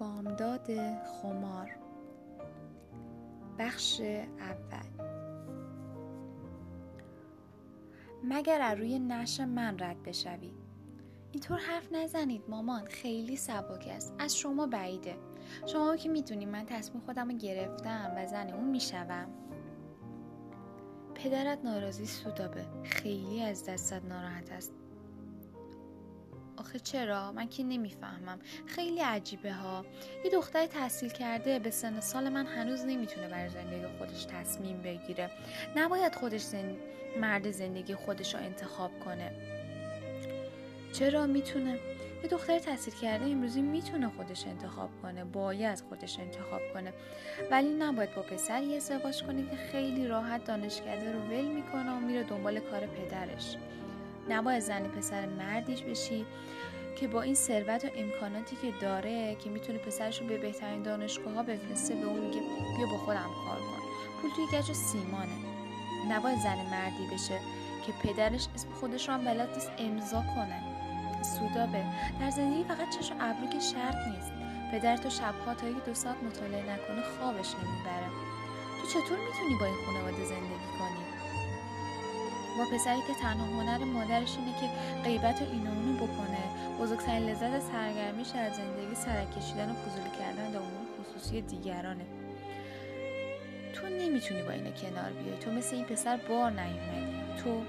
بامداد خمار. بخش اول. مگر از روی نش من رد بشوید اینطور حرف نزنید مامان. خیلی سبک است. از شما بعیده. شما که می‌دونید من تصمیم خودم رو گرفتم و زن اون می‌شوم. پدرت ناراضی سودابه. خیلی از دستت ناراحت است. آخه چرا؟ من که نمی‌فهمم. خیلی عجیبه ها. یه دختر تحصیل کرده به سن سال من هنوز نمی‌تونه برای زندگی خودش تصمیم بگیره. نباید خودش زن... مرد زندگی خودش رو انتخاب کنه. چرا می‌تونه؟ یه دختر تحصیل کرده امروزی می‌تونه خودش انتخاب کنه. باید خودش انتخاب کنه. ولی نباید با پسری ازدواج کنه که خیلی راحت دانشکده رو ول می‌کنه و میره دنبال کار پدرش. نباید زن پسر مردیش بشی که با این ثروت و امکاناتی که داره که می‌تونه پسرش رو به بهترین دانشگاه ها بفرسته به اون میگه بیا با خودم کار کن. پول توی گچ و سیمانه. نباید زن مردی بشه که پدرش اسم خودش رو هم بلد نیست امضا کنه. سودابه در زندگی فقط چشم ابرو که شرط نیست. پدر تو شبها تا دو ساعت مطالعه نکنه خوابش نمی‌بره. تو چطور می‌تونی با این خانواده زندگی کنی؟ با پسری که تنها هنر مادرش اینه که غیبت و این اونو بکنه. بزرگترین لذت سرگرمیش از زندگی سرک کشیدن و فضولی کردن در امور خصوصی دیگرانه. تو نمی‌تونی با اینه کنار بیای. تو مثل این پسر بار نیومدی. تو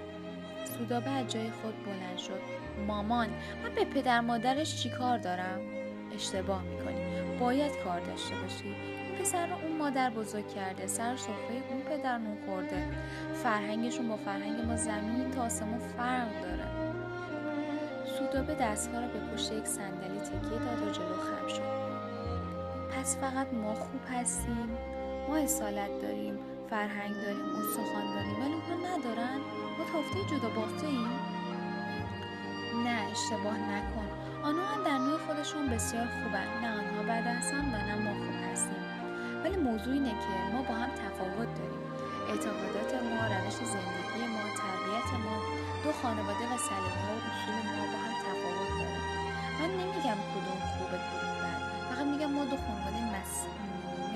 سودابه از جای خود بلند شد. مامان من به پدر مادرش چیکار دارم؟ اشتباه می‌کنی. باید کار داشته باشی. پسر رو اون مادر بزرگ کرده. سر سفره اون پدر نون خورده. فرهنگشون با فرهنگ ما زمین تا آسمون فرق داره. سودابه دستها رو به پشت یک صندلی تکیه داد و جلو خم شد. پس فقط ما خوب هستیم. ما اصالت داریم. فرهنگ داریم. استخوان داریم. ولی اونها ندارن. ما تافته جدا بافته ایم نه اشتباه نکن. آنها هم در نوع خودشون بسیار خوبن. نه آنها بد هستن و نه ما خوب هستیم. ولی موضوع اینه که ما با هم تفاوت داریم. اعتقادات ما روش زندگی ما تربیت ما دو خانواده و سلیقه و اصول ما با هم تفاوت داره من نمیگم کدوم خوبه کدوم بد فقط میگم ما دو خانواده مس...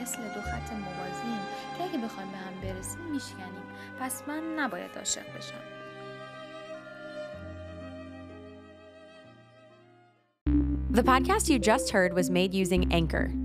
مثل دو خط موازیم که اگه بخوایم به هم برسیم میشکنیم. پس من نباید عاشق بشم. The podcast you just heard was made using Anchor.